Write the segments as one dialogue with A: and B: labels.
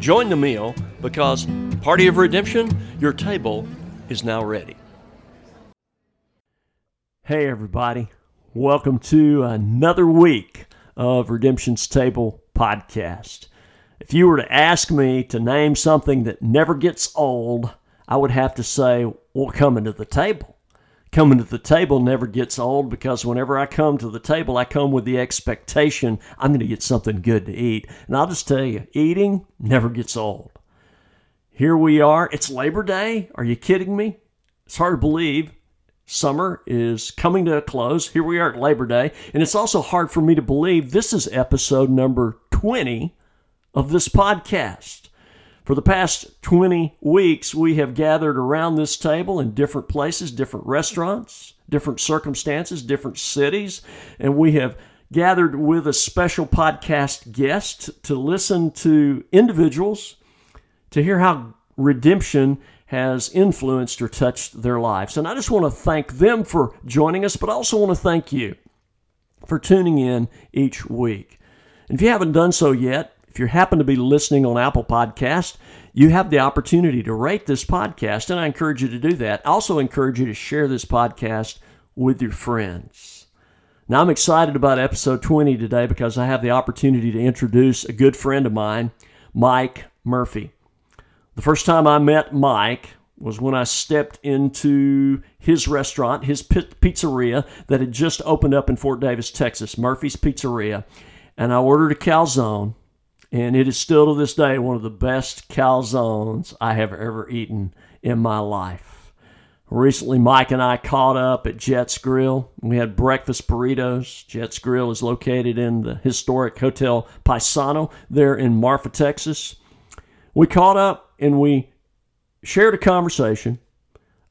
A: join the meal, because Party of Redemption, your table is now ready. Hey, everybody. Welcome to another week of Redemption's Table podcast. If you were to ask me to name something that never gets old, I would have to say, well, coming to the table. Coming to the table never gets old because whenever I come to the table, I come with the expectation I'm going to get something good to eat. And I'll just tell you, eating never gets old. Here we are. It's Labor Day. Are you kidding me? It's hard to believe. Summer is coming to a close. Here we are at Labor Day. And it's also hard for me to believe this is episode number 20 of this podcast. For the past 20 weeks, we have gathered around this table in different places, different restaurants, different circumstances, different cities, and we have gathered with a special podcast guest to listen to individuals to hear how redemption has influenced or touched their lives. And I just want to thank them for joining us, but I also want to thank you for tuning in each week. And if you haven't done so yet, if you happen to be listening on Apple Podcast, you have the opportunity to rate this podcast, and I encourage you to do that. I also encourage you to share this podcast with your friends. Now, I'm excited about episode 20 today because I have the opportunity to introduce a good friend of mine, Mike Murphy. The first time I met Mike was when I stepped into his restaurant, his pizzeria that had just opened up in Fort Davis, Texas, Murphy's Pizzeria, and I ordered a calzone and it is still to this day one of the best calzones I have ever eaten in my life. Recently, Mike and I caught up at Jett's Grill. We had breakfast burritos. Jett's Grill is located in the historic Hotel Paisano there in Marfa, Texas. We caught up and we shared a conversation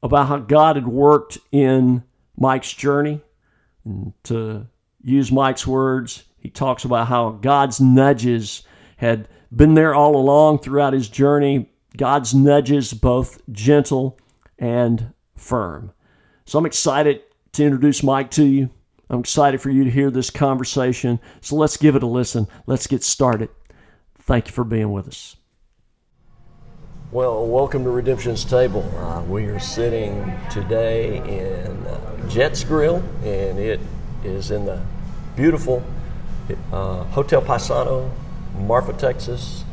A: about how God had worked in Mike's journey. And to use Mike's words, he talks about how God's nudges had been there all along throughout his journey. God's nudges, both gentle and firm. So I'm excited to introduce Mike to you. I'm excited for you to hear this conversation. So let's give it a listen. Let's get started. Thank you for being with us. Well, welcome to Redemption's Table. Uh, we are sitting today in uh, Jett's Grill, and it is in the beautiful uh, Hotel Paisano Marfa, Texas,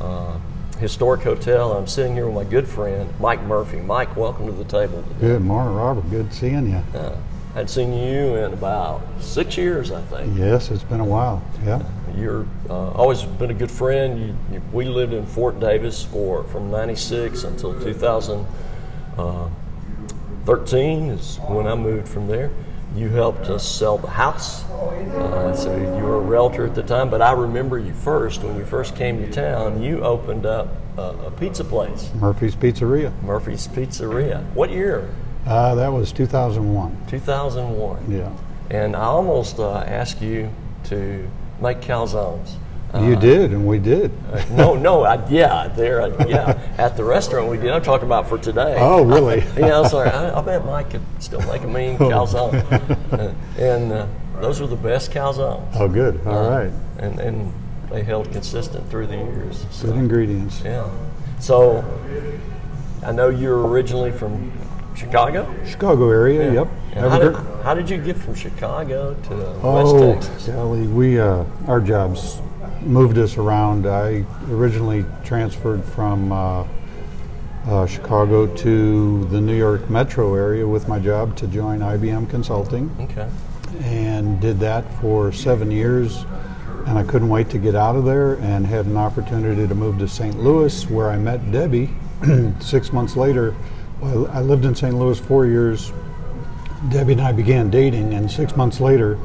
A: uh, historic hotel. I'm sitting here with my good friend Mike Murphy. Mike, welcome to the table. Today.
B: Good morning, Robert. Good seeing you.
A: Uh, I'd seen you in about six years, I think.
B: Yes, it's been a while. Yeah.
A: You're uh, always been a good friend. You, you, we lived in Fort Davis for from '96 until 2013 uh, is when I moved from there you helped us sell the house. Uh, so you were a realtor at the time, but I remember you first when you first came to town. You opened up a, a pizza place,
B: Murphy's Pizzeria.
A: Murphy's Pizzeria. What year?
B: Uh, that was 2001.
A: 2001.
B: Yeah.
A: And I almost uh, asked you to make calzones.
B: You uh, did, and we did.
A: Uh, no, no, I, yeah, there, I, yeah, at the restaurant we did. I'm talking about for today.
B: Oh, really?
A: yeah, I'm sorry. I, I, bet Mike could still make a mean calzone, uh, and uh, those were the best calzones.
B: Oh, good. All right.
A: And and they held consistent through the years.
B: So, good ingredients.
A: Yeah. So I know you're originally from Chicago?
B: Chicago area, yeah.
A: yep. How did, how did, you get from Chicago to
B: oh,
A: West Texas?
B: Golly, we uh, our jobs moved us around. I originally transferred from uh, uh, Chicago to the New York metro area with my job to join IBM Consulting
A: Okay.
B: and did that for seven years. And I couldn't wait to get out of there and had an opportunity to move to St. Louis where I met Debbie six months later. Well, I lived in St. Louis four years. Debbie and I began dating, and six months later,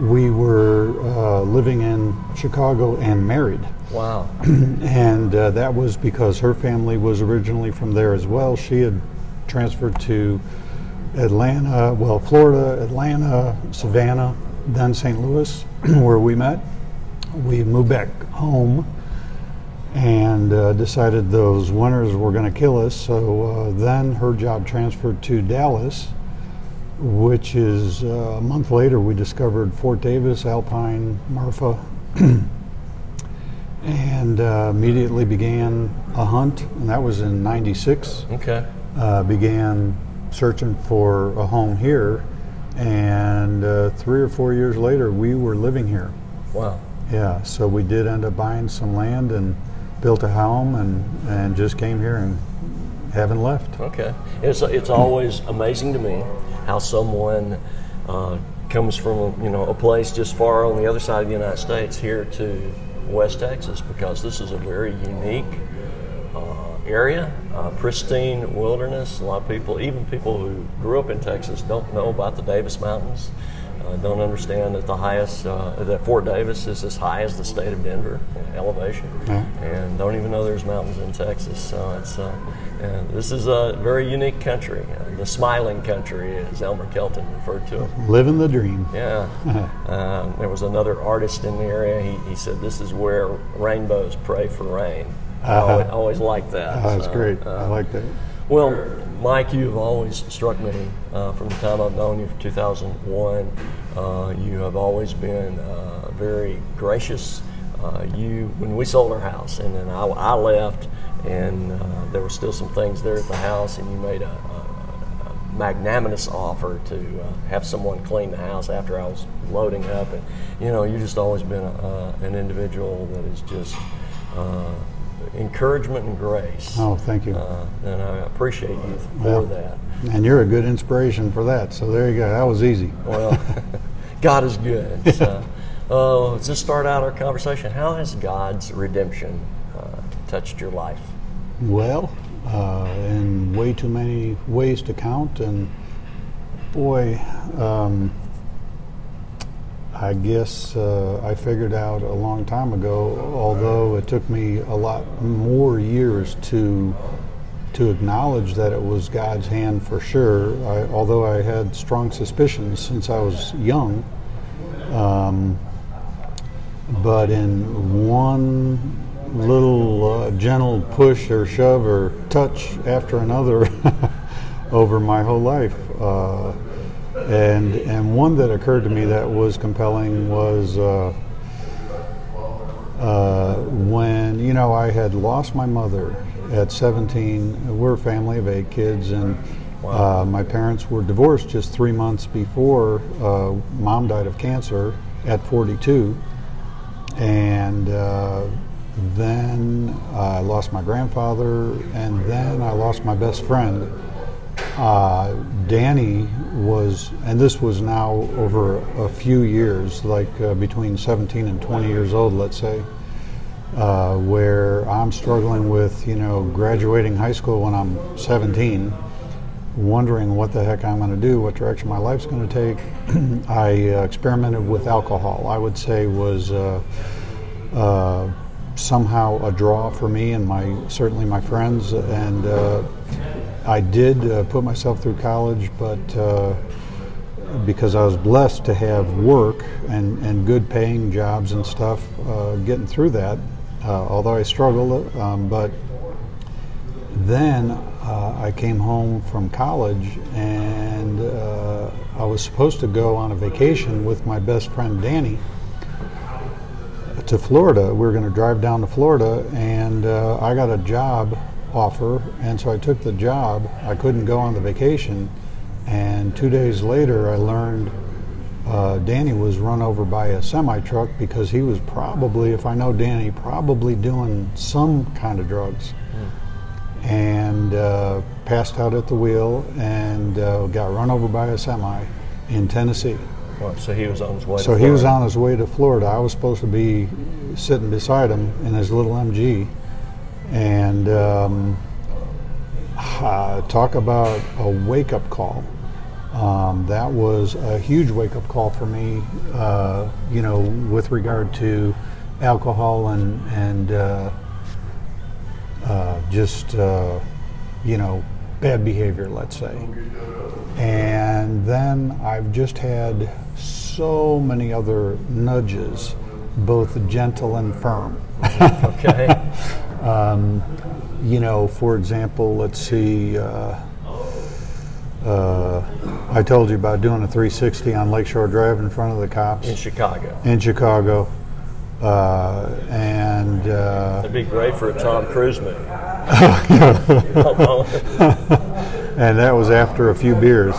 B: we were uh, living in Chicago and married.
A: Wow.
B: And uh, that was because her family was originally from there as well. She had transferred to Atlanta, well, Florida, Atlanta, Savannah, then St. Louis, where we met. We moved back home and uh, decided those winters were going to kill us. So uh, then her job transferred to Dallas, which is uh, a month later we discovered Fort Davis, Alpine, Marfa, and uh, immediately began a hunt, and that was in '96.
A: Okay.
B: Uh, began searching for a home here, and uh, three or four years later, we were living here.
A: Wow.
B: Yeah, so we did end up buying some land and built a home, and and just came here and haven't left.
A: Okay. It's it's always amazing to me how someone uh, comes from you know a place just far on the other side of the United States here to West Texas because this is a very unique uh, area, uh, pristine wilderness. A lot of people, even people who grew up in Texas, don't know about the Davis Mountains. Uh, don't understand that the highest uh, that Fort Davis is as high as the state of Denver in elevation,
B: Yeah.
A: and don't even know there's mountains in Texas. So it's uh, and this is a very unique country. Uh, the smiling country, as Elmer Kelton referred to it.
B: Living the dream.
A: Yeah. um, there was another artist in the area. He, he said, This is where rainbows pray for rain. I
B: Uh-huh.
A: always, always liked that.
B: Oh, that's
A: So,
B: great.
A: uh,
B: I like that.
A: well, Mike, you've always struck me uh, from the time I've known you from 2001. Uh, you have always been uh, very gracious. Uh, you, when we sold our house, and then I, I left, and uh, there were still some things there at the house, and you made a, a, a magnanimous offer to uh, have someone clean the house after I was loading up, and you know, you've just always been a, an individual that is just. Encouragement and grace.
B: Oh, thank you.
A: Uh, and I appreciate you for
B: Well.
A: that.
B: And you're a good inspiration for that. So there you go. That was easy.
A: Well, God is good. So, uh, let's just start out our conversation. How has God's redemption uh, touched your life?
B: Well, uh, in way too many ways to count, and boy, um, I guess uh, I figured out a long time ago. Although it took me a lot more years to to acknowledge that it was God's hand for sure. I, although I had strong suspicions since I was young. Um, but in one little uh, gentle push or shove or touch after another over my whole life. Uh, and and one that occurred to me that was compelling was uh, uh, when you know I had lost my mother at 17. We're a family of eight kids, and uh, my parents were divorced just three months before uh, mom died of cancer at 42 and uh, then I lost my grandfather, and then I lost my best friend. Uh, Danny was, and this was now over a few years, like uh, between 17 and 20 years old, let's say, uh, where I'm struggling with, you know, graduating high school when I'm 17 wondering what the heck I'm going to do, what direction my life's going to take. I uh, experimented with alcohol. I would say was uh, uh, somehow a draw for me and my certainly my friends. And I did uh, put myself through college, but uh, because I was blessed to have work and, and good paying jobs and stuff, uh, getting through that. although I struggled, um, but then uh, I came home from college and uh, I was supposed to go on a vacation with my best friend Danny to Florida. We were going to drive down to Florida and uh, I got a job offer and so I took the job. I couldn't go on the vacation and two days later I learned uh, Danny was run over by a semi truck because he was probably, if I know Danny, probably doing some kind of drugs and uh, passed out at the wheel and uh, got run over by a semi in Tennessee.
A: Well, so he was on his way.
B: So he was on his way to Florida. I was supposed to be sitting beside him in his little MG, and um, uh, talk about a wake-up call. Um, that was a huge wake-up call for me. Uh, you know, with regard to alcohol and and uh, uh, just uh, you know bad behavior, let's say. And then I've just had so many other nudges, both gentle and firm.
A: okay.
B: um, you know, for example, let's see. Uh, uh, I told you about doing a 360 on Lakeshore Drive in front of the cops
A: in Chicago.
B: In Chicago, uh, and uh,
A: that'd be great for a Tom Cruise movie.
B: and that was after a few beers.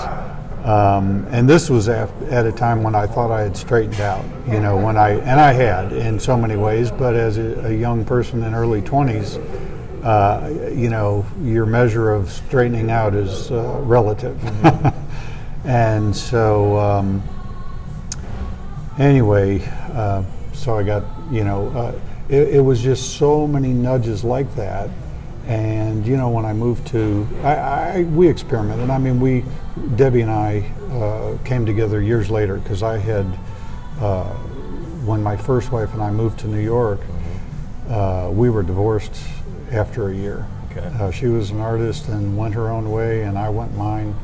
B: Um, and this was at a time when I thought I had straightened out, you know, when I, and I had in so many ways, but as a, a young person in early 20s, uh, you know, your measure of straightening out is uh, relative. Mm-hmm. and so, um, anyway, uh, so I got, you know, uh, it, it was just so many nudges like that and you know, when I moved to, I, I we experimented. I mean, we, Debbie and I, uh, came together years later because I had, uh, when my first wife and I moved to New York, mm-hmm. uh, we were divorced after a year.
A: Okay.
B: Uh, she was an artist and went her own way, and I went mine,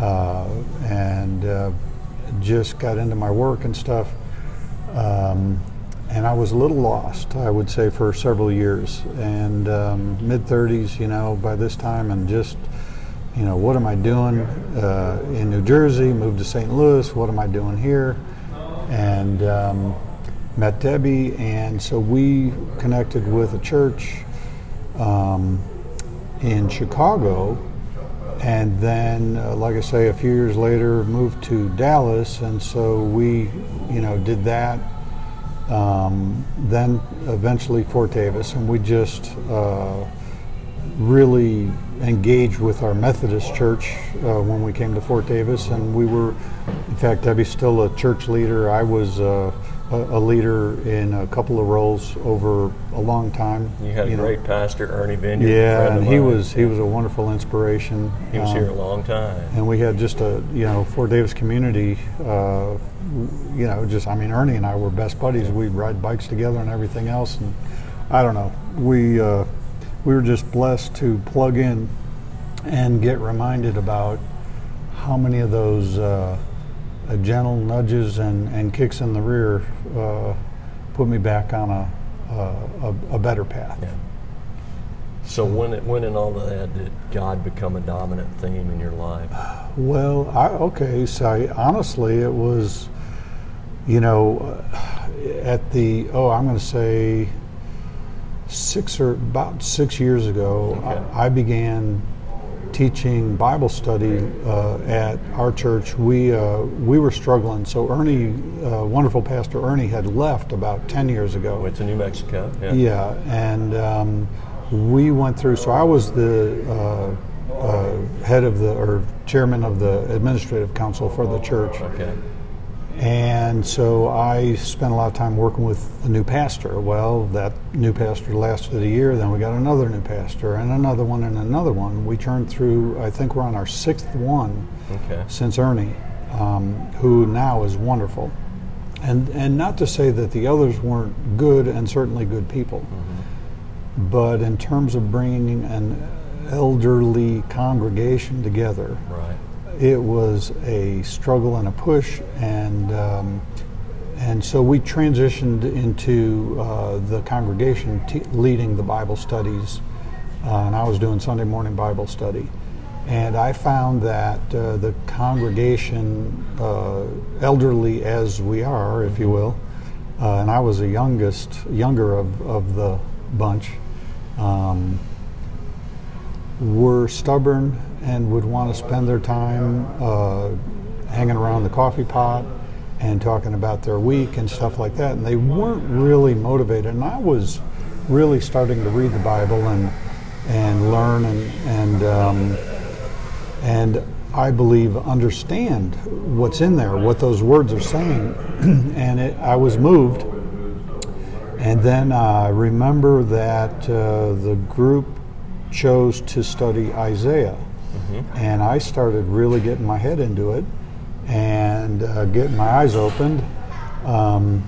B: uh, and uh, just got into my work and stuff. Um, and I was a little lost, I would say, for several years. And um, mid 30s, you know, by this time, and just, you know, what am I doing uh, in New Jersey? Moved to St. Louis. What am I doing here? And um, met Debbie, and so we connected with a church um, in Chicago. And then, uh, like I say, a few years later, moved to Dallas, and so we, you know, did that um, then eventually Fort Davis, and we just uh, really engaged with our Methodist church uh, when we came to Fort Davis, and we were, in fact, Debbie's still a church leader. I was uh, a, a, leader in a couple of roles over a long time.
A: You had you a great pastor, Ernie Vineyard.
B: Yeah, and he was he was a wonderful inspiration.
A: He was um, here a long time,
B: and we had just a you know Fort Davis community. Uh, you know, just I mean, Ernie and I were best buddies. We'd ride bikes together and everything else, and I don't know, we uh, we were just blessed to plug in and get reminded about how many of those. Uh, uh, gentle nudges and, and kicks in the rear uh, put me back on a, a, a better path.
A: Yeah. So when it, when in all of that did God become a dominant theme in your life?
B: Well, I, okay, so I, honestly, it was, you know, uh, at the oh, I'm going to say six or about six years ago, okay. I, I began teaching Bible study uh, at our church, we uh, we were struggling. So Ernie, uh, wonderful pastor Ernie, had left about ten years ago.
A: Went to New Mexico.
B: Yeah, yeah and um, we went through. So I was the uh, uh, head of the or chairman of the administrative council for the church.
A: Okay.
B: And so I spent a lot of time working with the new pastor. Well, that new pastor lasted a year, then we got another new pastor, and another one, and another one. We turned through, I think we're on our sixth one
A: okay.
B: since Ernie, um, who now is wonderful. And, and not to say that the others weren't good and certainly good people, mm-hmm. but in terms of bringing an elderly congregation together,
A: right
B: it was a struggle and a push, and um, and so we transitioned into uh, the congregation t- leading the Bible studies, uh, and I was doing Sunday morning Bible study, and I found that uh, the congregation, uh, elderly as we are, if you will, uh, and I was the youngest, younger of, of the bunch. Um, were stubborn and would want to spend their time uh, hanging around the coffee pot and talking about their week and stuff like that. And they weren't really motivated. And I was really starting to read the Bible and and learn and and um, and I believe understand what's in there, what those words are saying, and it, I was moved. And then I remember that uh, the group chose to study Isaiah, and I started really getting my head into it and uh, getting my eyes opened, um,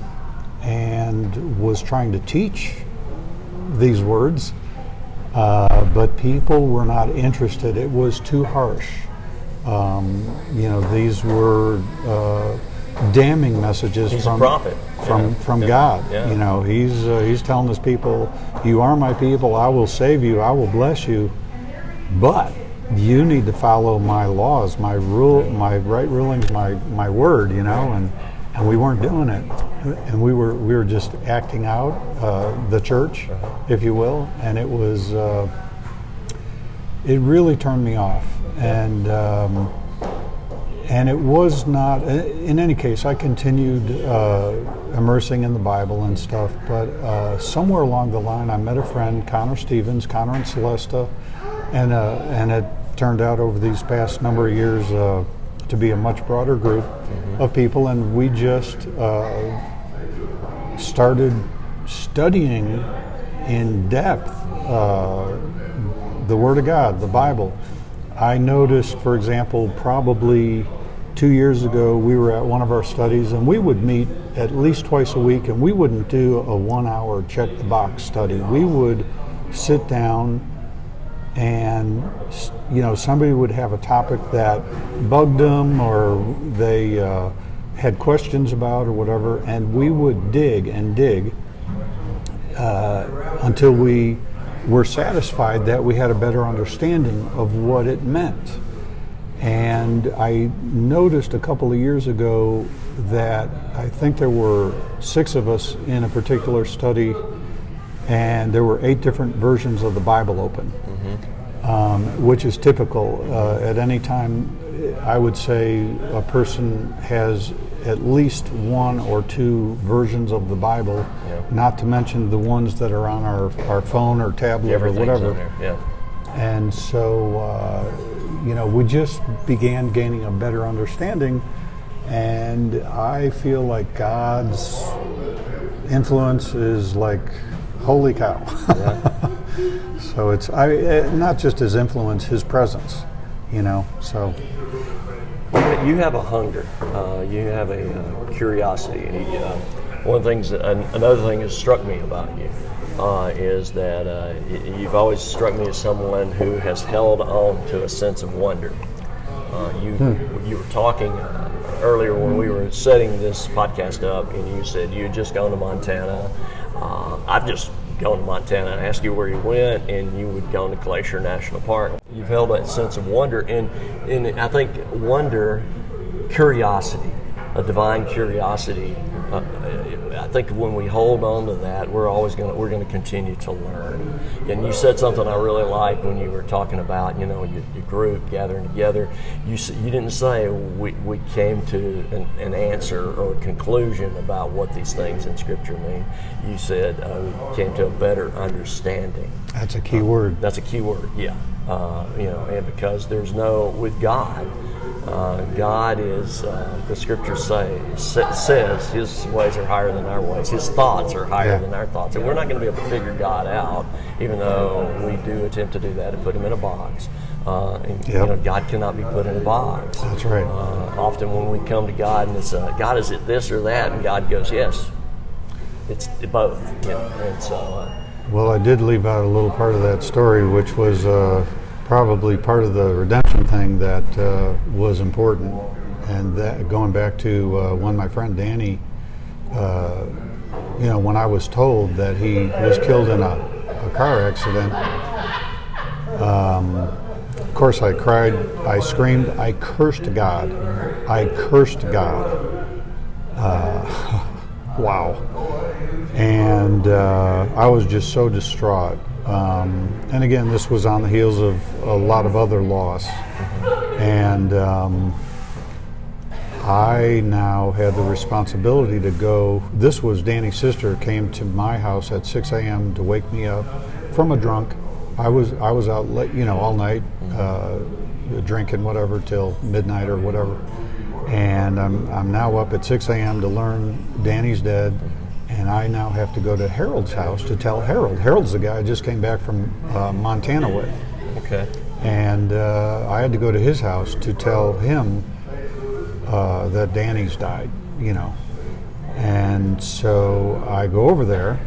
B: and was trying to teach these words, uh, but people were not interested. It was too harsh. Um, you know, these were uh, damning messages
A: He's
B: from
A: prophet.
B: from
A: Yeah.
B: from
A: Yeah.
B: God.
A: Yeah.
B: You know, he's uh, he's telling his people, "You are my people. I will save you. I will bless you." But you need to follow my laws, my rule, my right rulings, my my word. You know, and and we weren't doing it, and we were we were just acting out uh, the church, if you will, and it was uh, it really turned me off, and. Um, and it was not in any case i continued uh, immersing in the bible and stuff but uh, somewhere along the line i met a friend connor stevens connor and celesta and, uh, and it turned out over these past number of years uh, to be a much broader group of people and we just uh, started studying in depth uh, the Word of God, the Bible. I noticed, for example, probably two years ago, we were at one of our studies and we would meet at least twice a week and we wouldn't do a one hour check the box study. We would sit down and you know somebody would have a topic that bugged them or they uh, had questions about or whatever and we would dig and dig uh, until we were satisfied that we had a better understanding of what it meant. And I noticed a couple of years ago that I think there were six of us in a particular study, and there were eight different versions of the Bible open, um, which is typical. Uh, at any time, I would say a person has at least one or two versions of the Bible, not to mention the ones that are on our, our phone or tablet or whatever.
A: Yeah.
B: And so, uh, you know, we just began gaining a better understanding, and I feel like God's influence is like, holy cow. so it's I, eh, not just His influence, His presence, you know. So
A: You have a hunger. Uh, you have a uh, curiosity. Uh, one of the things, that, an- another thing that struck me about you uh, is that uh, you've always struck me as someone who has held on to a sense of wonder. Uh, you you were talking uh, earlier when we were setting this podcast up, and you said you had just gone to Montana. Uh, I've just gone to Montana. I asked you where you went, and you would go to Glacier National Park. You've held that sense of wonder, and and I think wonder, curiosity, a divine curiosity. Uh, I think when we hold on to that, we're always going to we're going to continue to learn. And you said something I really liked when you were talking about you know your, your group gathering together. You you didn't say we, we came to an, an answer or a conclusion about what these things in Scripture mean. You said uh, we came to a better understanding.
B: that's a key word.
A: That's a key word, yeah. Uh, you know, and because there's no with God, uh, God is uh, the scriptures say says His ways are higher than our ways. His thoughts are higher
B: Yeah.
A: than our thoughts, and we're not going to be able to figure God out, even though we do attempt to do that and put Him in a box. Uh, and you know, God cannot be put in a box.
B: That's right.
A: Uh, often when we come to God and it's uh, God, is it this or that? And God goes, yes, it's both. You know, and so. Uh,
B: Well, I did leave out a little part of that story, which was uh, probably part of the redemption thing that uh, was important. And that going back to uh, when my friend Danny, uh, you know, when I was told that he was killed in a, a car accident, um, of course I cried, I screamed, I cursed God. I cursed God. Uh, wow and uh, I was just so distraught. Um, and again, this was on the heels of a lot of other loss, and um, I now had the responsibility to go. This was Danny's sister came to my house at 6 a.m. to wake me up from a drunk I was I was out you know, all night, uh, drinking whatever till midnight or whatever, and I'm I'm now up at 6 a.m. to learn Danny's dead, and I now have to go to Harold's house to tell Harold. Harold's the guy I just came back from uh, Montana with,
A: Okay.
B: and uh, I had to go to his house to tell him uh, that Danny's died, you know. And so I go over there,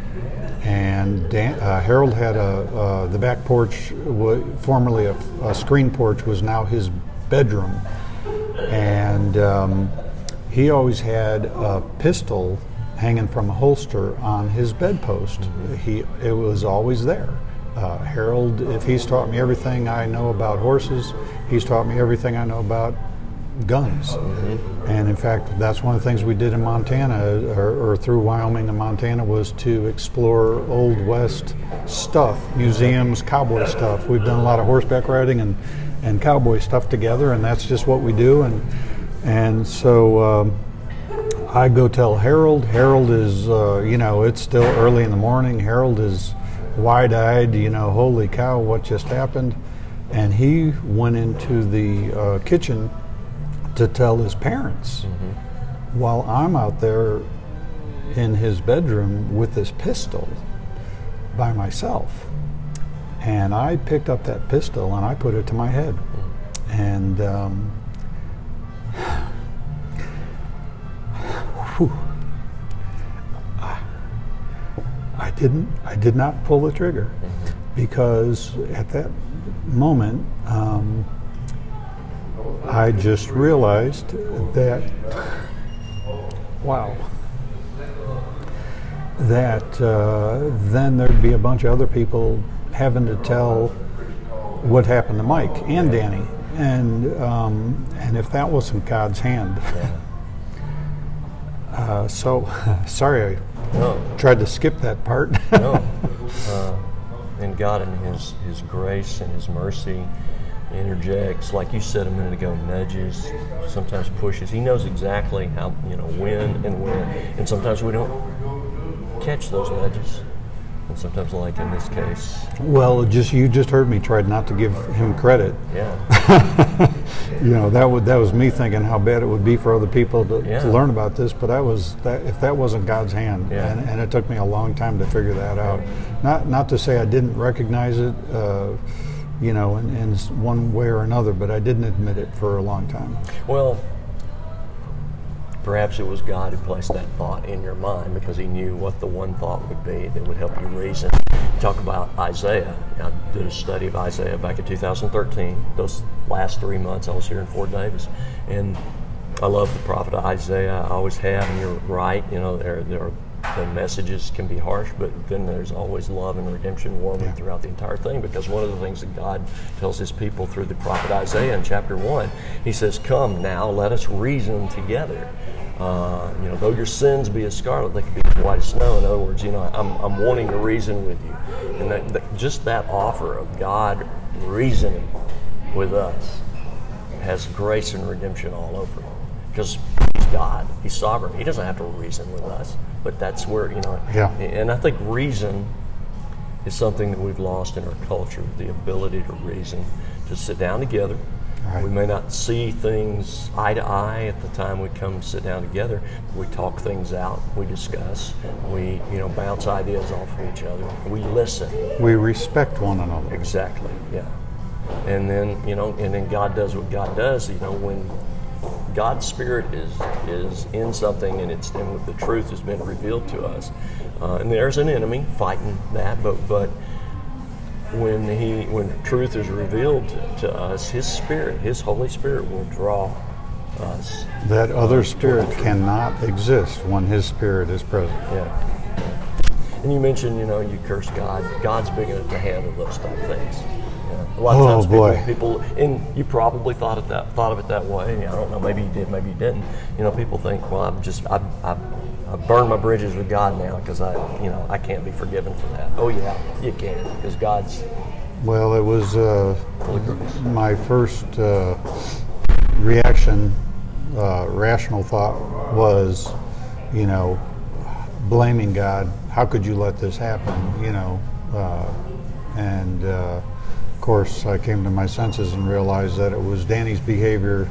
B: and Dan, uh, Harold had a uh, the back porch, wa formerly a, a screen porch, was now his bedroom, and um, he always had a pistol hanging from a holster on his bedpost. He it was always there. Uh, Harold, if he's taught me everything I know about horses, he's taught me everything I know about guns. And in fact, that's one of the things we did in Montana or, or through Wyoming and Montana was to explore Old West stuff, museums, cowboy stuff. We've done a lot of horseback riding and, and cowboy stuff together, and that's just what we do. And and so um, I go tell Harold. Harold is, uh, you know, it's still early in the morning. Harold is wide-eyed, you know, holy cow, what just happened? And he went into the uh, kitchen to tell his parents while I'm out there in his bedroom with this pistol by myself. And I picked up that pistol and I put it to my head. And um, whew, I, I didn't. I did not pull the trigger because at that moment, um, I just realized that, wow, that uh, then there'd be a bunch of other people having to tell what happened to Mike and Danny, and um, and if that wasn't God's hand. Uh, so, sorry, I
A: No,
B: tried to skip that part.
A: no. Uh, and God, in His His grace and His mercy, interjects, like you said a minute ago, nudges, sometimes pushes. He knows exactly how, you know, when and where. And sometimes we don't catch those nudges. And sometimes, like in this case,
B: well, just you just heard me tried not to give him credit.
A: yeah,
B: you know that would that was me thinking how bad it would be for other people to,
A: Yeah.
B: to learn about this but that was that if that wasn't god's hand
A: Yeah.
B: and, and it took me a long time to figure that out not not to say i didn't recognize it uh, you know in, in one way or another but i didn't admit it for a long time
A: Well, perhaps it was God who placed that thought in your mind because He knew what the one thought would be that would help you reason. Talk about Isaiah. I did a study of Isaiah back in 2013. Those last three months I was here in Fort Davis, and I love the prophet Isaiah. I always have, and you're right. You know, there there are. The messages can be harsh, but then there's always love and redemption warming
B: Yeah.
A: throughout the entire thing. Because one of the things that God tells His people through the prophet Isaiah in chapter one, He says, "Come now, let us reason together." Uh, you know, though your sins be as scarlet, they can be as white as snow. In other words, you know, I'm, I'm wanting to reason with you, and that, that, just that offer of God reasoning with us has grace and redemption all over it. Because He's God, He's sovereign. He doesn't have to reason with us. But that's where you know.
B: Yeah.
A: And I think reason is something that we've lost in our culture the ability to reason, to sit down together.
B: Right.
A: We may not see things eye to eye at the time we come sit down together. We talk things out, we discuss, we you know bounce ideas off of each other, we listen.
B: we respect one another
A: Exactly, yeah. And then you know, and then God does what God does. You know, when God's Spirit is is in something and it's and the truth has been revealed to us, uh, and there's an enemy fighting that, but but when he when truth is revealed to, to us, His Spirit, His Holy Spirit, will draw us.
B: that other spirit cannot exist when his spirit is present
A: Yeah. And you mentioned, you know, you curse God. God's big enough to handle those type of things. A lot of
B: Oh,
A: times, people,
B: boy.
A: people, and you probably thought of that, thought of it that way. I don't know. Maybe you did. Maybe you didn't. You know, people think, well, I'm just, I, I, I burned my bridges with God now because I, you know, I can't be forgiven for that. Oh yeah, you can because God's
B: Well, it was uh,
A: full of grace.
B: my first uh, reaction, uh, rational thought was, you know, blaming God. How could you let this happen? You know, uh, and uh, course, I came to my senses and realized that it was Danny's behavior,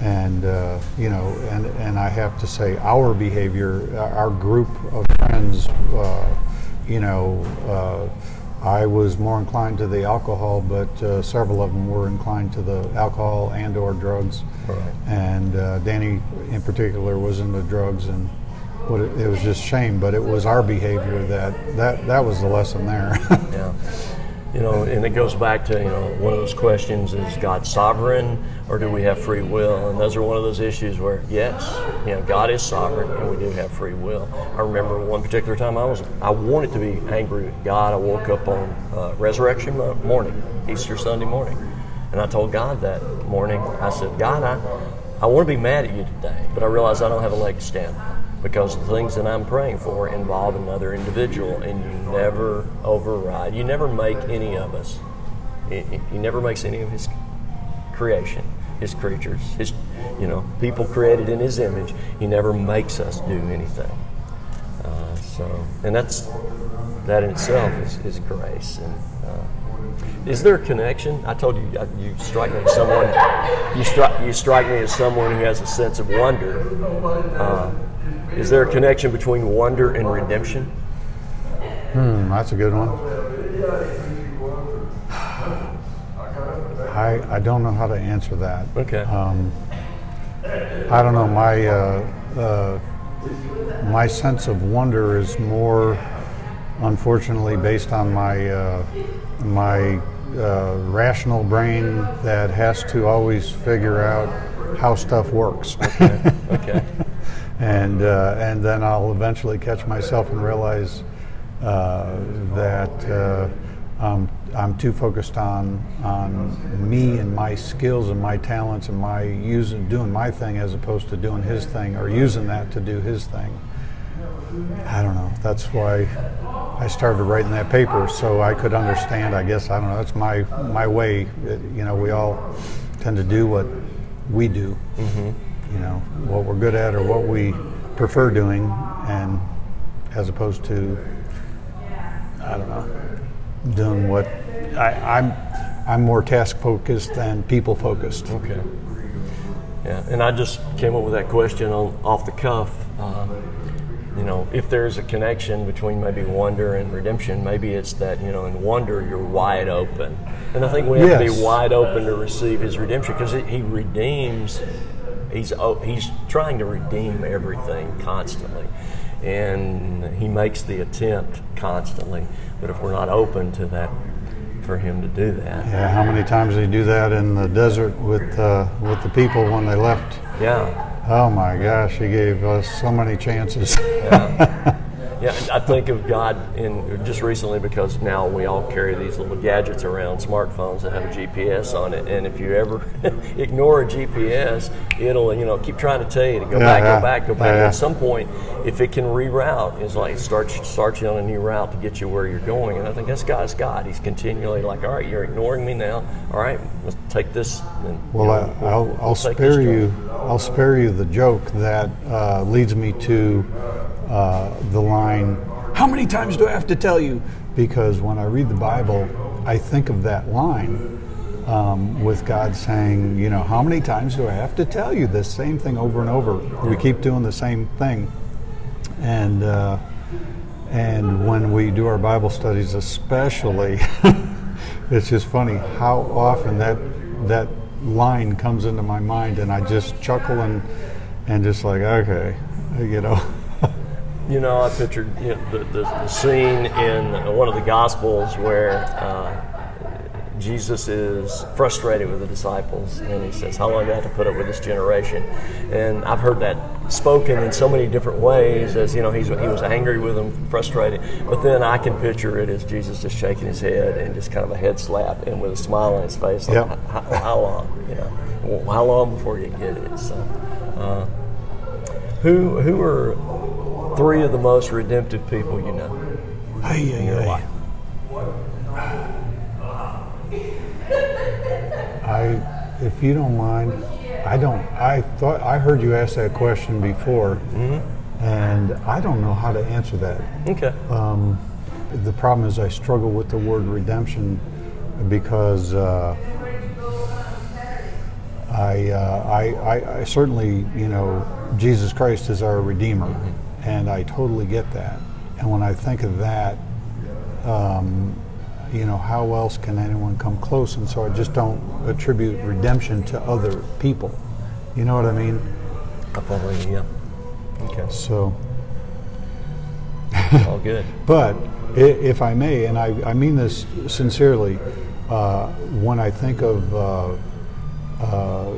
B: and uh, you know, and and I have to say, our behavior, our group of friends, uh, you know. Uh, I was more inclined to the alcohol, but uh, several of them were inclined to the alcohol and/or drugs.
A: Right.
B: And uh, Danny, in particular, was into drugs, and what it, it was just shame. But it was our behavior that that that was the lesson there.
A: Yeah. You know, and it goes back to, you know, one of those questions is God sovereign or do we have free will? And those are one of those issues where, yes, you know, God is sovereign and we do have free will. I remember one particular time I was, I wanted to be angry with God. I woke up on uh, resurrection morning, Easter Sunday morning. And I told God that morning, I said, God, I, I want to be mad at you today, but I realize I don't have a leg to stand on because the things that I'm praying for involve another individual, and you never override. You never make any of us. He, never makes any of his creation, his creatures, his you know people created in his image. He never makes us do anything. Uh, so, and that's that in itself is, is grace. And uh, is there a connection? I told you uh, you strike me as someone. You strike you strike me as someone who has a sense of wonder. Uh, is there a connection between wonder and redemption?
B: Hmm, that's a good one. I, I don't know how to answer that.
A: Okay.
B: Um, I don't know. My uh, uh, my sense of wonder is more, unfortunately, based on my uh, my uh, rational brain that has to always figure out how stuff works.
A: Okay. okay.
B: and uh, and then I'll eventually catch myself and realize uh, that uh, I'm, I'm too focused on on me and my skills and my talents and my using doing my thing as opposed to doing his thing or using that to do his thing. I don't know. That's why I started writing that paper so I could understand. I guess I don't know. That's my my way. It, you know, we all tend to do what we do.
A: Mm-hmm.
B: You know, what we're good at or what we prefer doing, and as opposed to I don't know, doing what I, I'm. I'm more task focused than people focused.
A: Okay. Yeah, and I just came up with that question on, off the cuff. Um, you know, if there's a connection between maybe wonder and redemption, maybe it's that, you know, in wonder you're wide open. And I think we have to be wide open to receive his redemption because he redeems, he's, oh, he's trying to redeem everything constantly. And he makes the attempt constantly. But if we're not open to that, for him to do that,
B: Yeah, how many times did he do that in the desert with uh, with the people when they left?
A: yeah,
B: Oh my gosh, he gave us so many chances.
A: Yeah, I think of God in just recently because now we all carry these little gadgets around, smartphones that have a GPS on it, and if you ever ignore a GPS, it'll you know keep trying to tell you to go
B: Yeah,
A: back,
B: yeah.
A: go back, go back.
B: Yeah, yeah.
A: At some point, if it can reroute, it's like it starts starts you on a new route to get you where you're going. And I think that's God's God. He's continually like, all right, you're ignoring me now. All right, let's take this. And, you
B: Well,
A: know,
B: I,
A: we'll-
B: I'll,
A: we'll
B: I'll
A: take
B: spare you. I'll spare you the joke that uh, leads me to uh, the line. How many times do I have to tell you? Because when I read the Bible, I think of that line um, with God saying, you know, how many times do I have to tell you this same thing over and over? We keep doing the same thing, and uh, and when we do our Bible studies, especially, it's just funny how often that that line comes into my mind, and I just chuckle and and just like, okay, you know.
A: You know, I pictured you know, the, the, the scene in one of the Gospels where uh, Jesus is frustrated with the disciples and he says, How long do I have to put up with this generation? And I've heard that spoken in so many different ways as, you know, he's, he was angry with them, frustrated. But then I can picture it as Jesus just shaking his head and just kind of a head slap and with a smile on his face. Like,
B: Yep.
A: how, how long? You know, how long before you get it? So, uh, who, who are three of the most redemptive people you know
B: Ay,
A: in your
B: ay,
A: life?
B: I, if you don't mind, I don't. I thought I heard you ask that question before, and I don't know how to answer that.
A: Okay.
B: Um, The problem is I struggle with the word redemption because uh, I, uh, I, I, I certainly, you know, Jesus Christ is our Redeemer, and I totally get that. And when I think of that, um, you know, how else can anyone come close? And so I just don't attribute redemption to other people. You know what I mean?
A: I follow you. Yeah. Okay.
B: So,
A: All good.
B: but if I may, and I, I mean this sincerely, uh, when I think of uh, uh,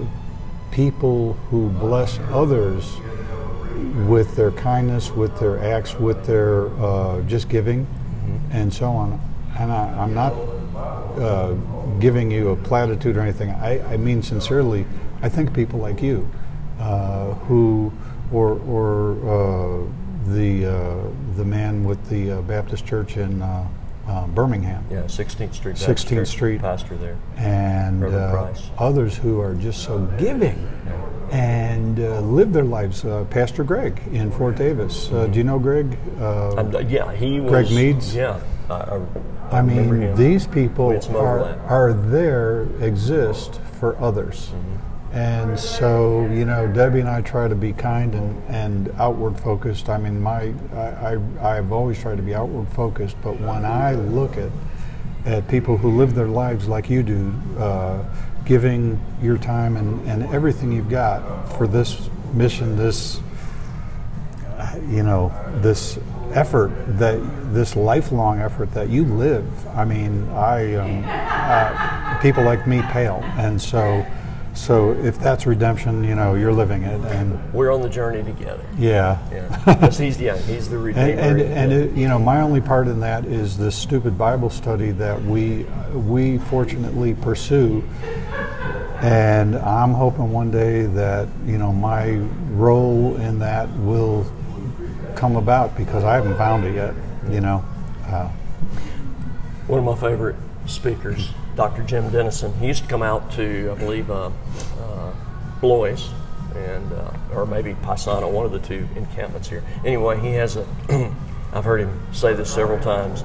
B: people who bless others with their kindness, with their acts, with their uh, just giving, and so on, and I, I'm not uh, giving you a platitude or anything. I, I mean sincerely. I think people like you, uh, who, or or uh, the uh, the man with the uh, Baptist church in uh, uh, Birmingham,
A: Yeah, 16th Street.
B: 16th Street.
A: Pastor there.
B: and others who are just so giving and uh, live their lives. Uh, Pastor Greg in Fort Davis. Uh, do you know Greg? Uh,
A: yeah, he was.
B: Greg Meads?
A: Yeah. I, I,
B: I mean,
A: him.
B: these people
A: We had some
B: are, are there, exist for others.
A: Mm-hmm.
B: And so, you know, Debbie and I try to be kind and, and outward focused. I mean, my I, I, I've always tried to be outward focused, but when I look at at people who live their lives like you do, uh, giving your time and, and everything you've got for this mission, this you know this effort that this lifelong effort that you live. I mean i um, uh, people like me pale. And so so if that's redemption you know you're living it and
A: We're on the journey together.
B: yeah
A: Yeah. 'Cause he's, yeah, he's the Redeemer.
B: and, and, and it, you know my only part in that is this stupid bible study that we we fortunately pursue and i'm hoping one day that you know my role in that will come about because i haven't found it yet you know uh,
A: One of my favorite speakers, Dr. Jim Denison, he used to come out to, I believe, uh, uh, Bloys and uh, or maybe Paisano, one of the two encampments here. Anyway, he has a. I've heard him say this several times.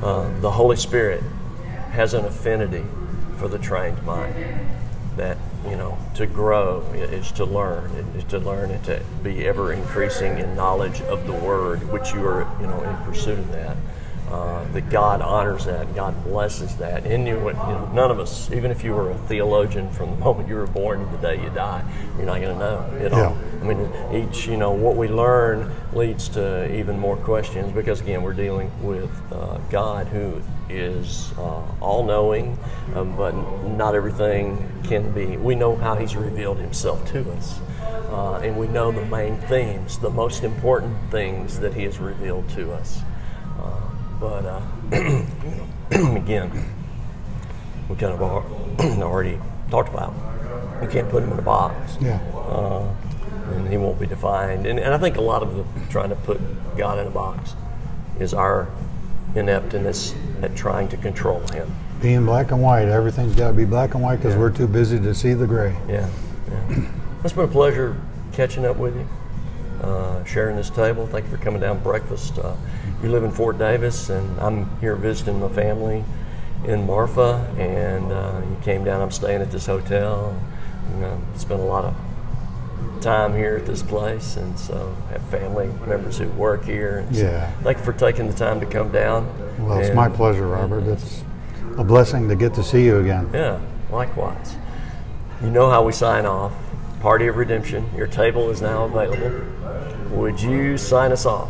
A: Uh, the Holy Spirit has an affinity for the trained mind. That you know, to grow is to learn, is to learn and to be ever increasing in knowledge of the Word, which you are, you know, in pursuit of that. Uh, that God honors that, God blesses that. And you, you know, none of us, even if you were a theologian from the moment you were born to the day you die, you're not going to know it all.
B: Yeah.
A: I mean, each, you know, what we learn leads to even more questions because, again, we're dealing with uh, God who is uh, all knowing, um, but not everything can be. We know how He's revealed Himself to us. Uh, and we know the main themes, the most important things that He has revealed to us. But uh, again, we kind of already talked about. You can't put him in a box,
B: yeah
A: uh, and he won't be defined. And, and I think a lot of the trying to put God in a box is our ineptness at trying to control Him.
B: being black and white everything's got to be black and white because we're too busy to see the gray
A: Yeah, yeah. It's been a pleasure catching up with you, uh, sharing this table. Thank you for coming down for breakfast. Uh, you live in Fort Davis, and I'm here visiting my family in Marfa, and uh, you came down. I'm staying at this hotel. And, uh, spent a lot of time here at this place, and so have family members who work here. And so
B: Yeah.
A: Thank you for taking the time to come down.
B: well it's
A: And-
B: my pleasure robert it's a blessing to get to see you again
A: yeah, likewise. You know how we sign off. Party of Redemption, your table is now available. Would you sign us off?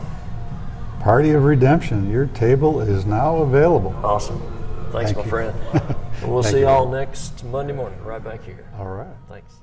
B: Party of redemption your table is now available
A: Awesome. Thanks,
B: Thank
A: my
B: you.
A: friend. We'll
B: Thank
A: see y'all next Monday morning, right back here.
B: all right
A: Thanks.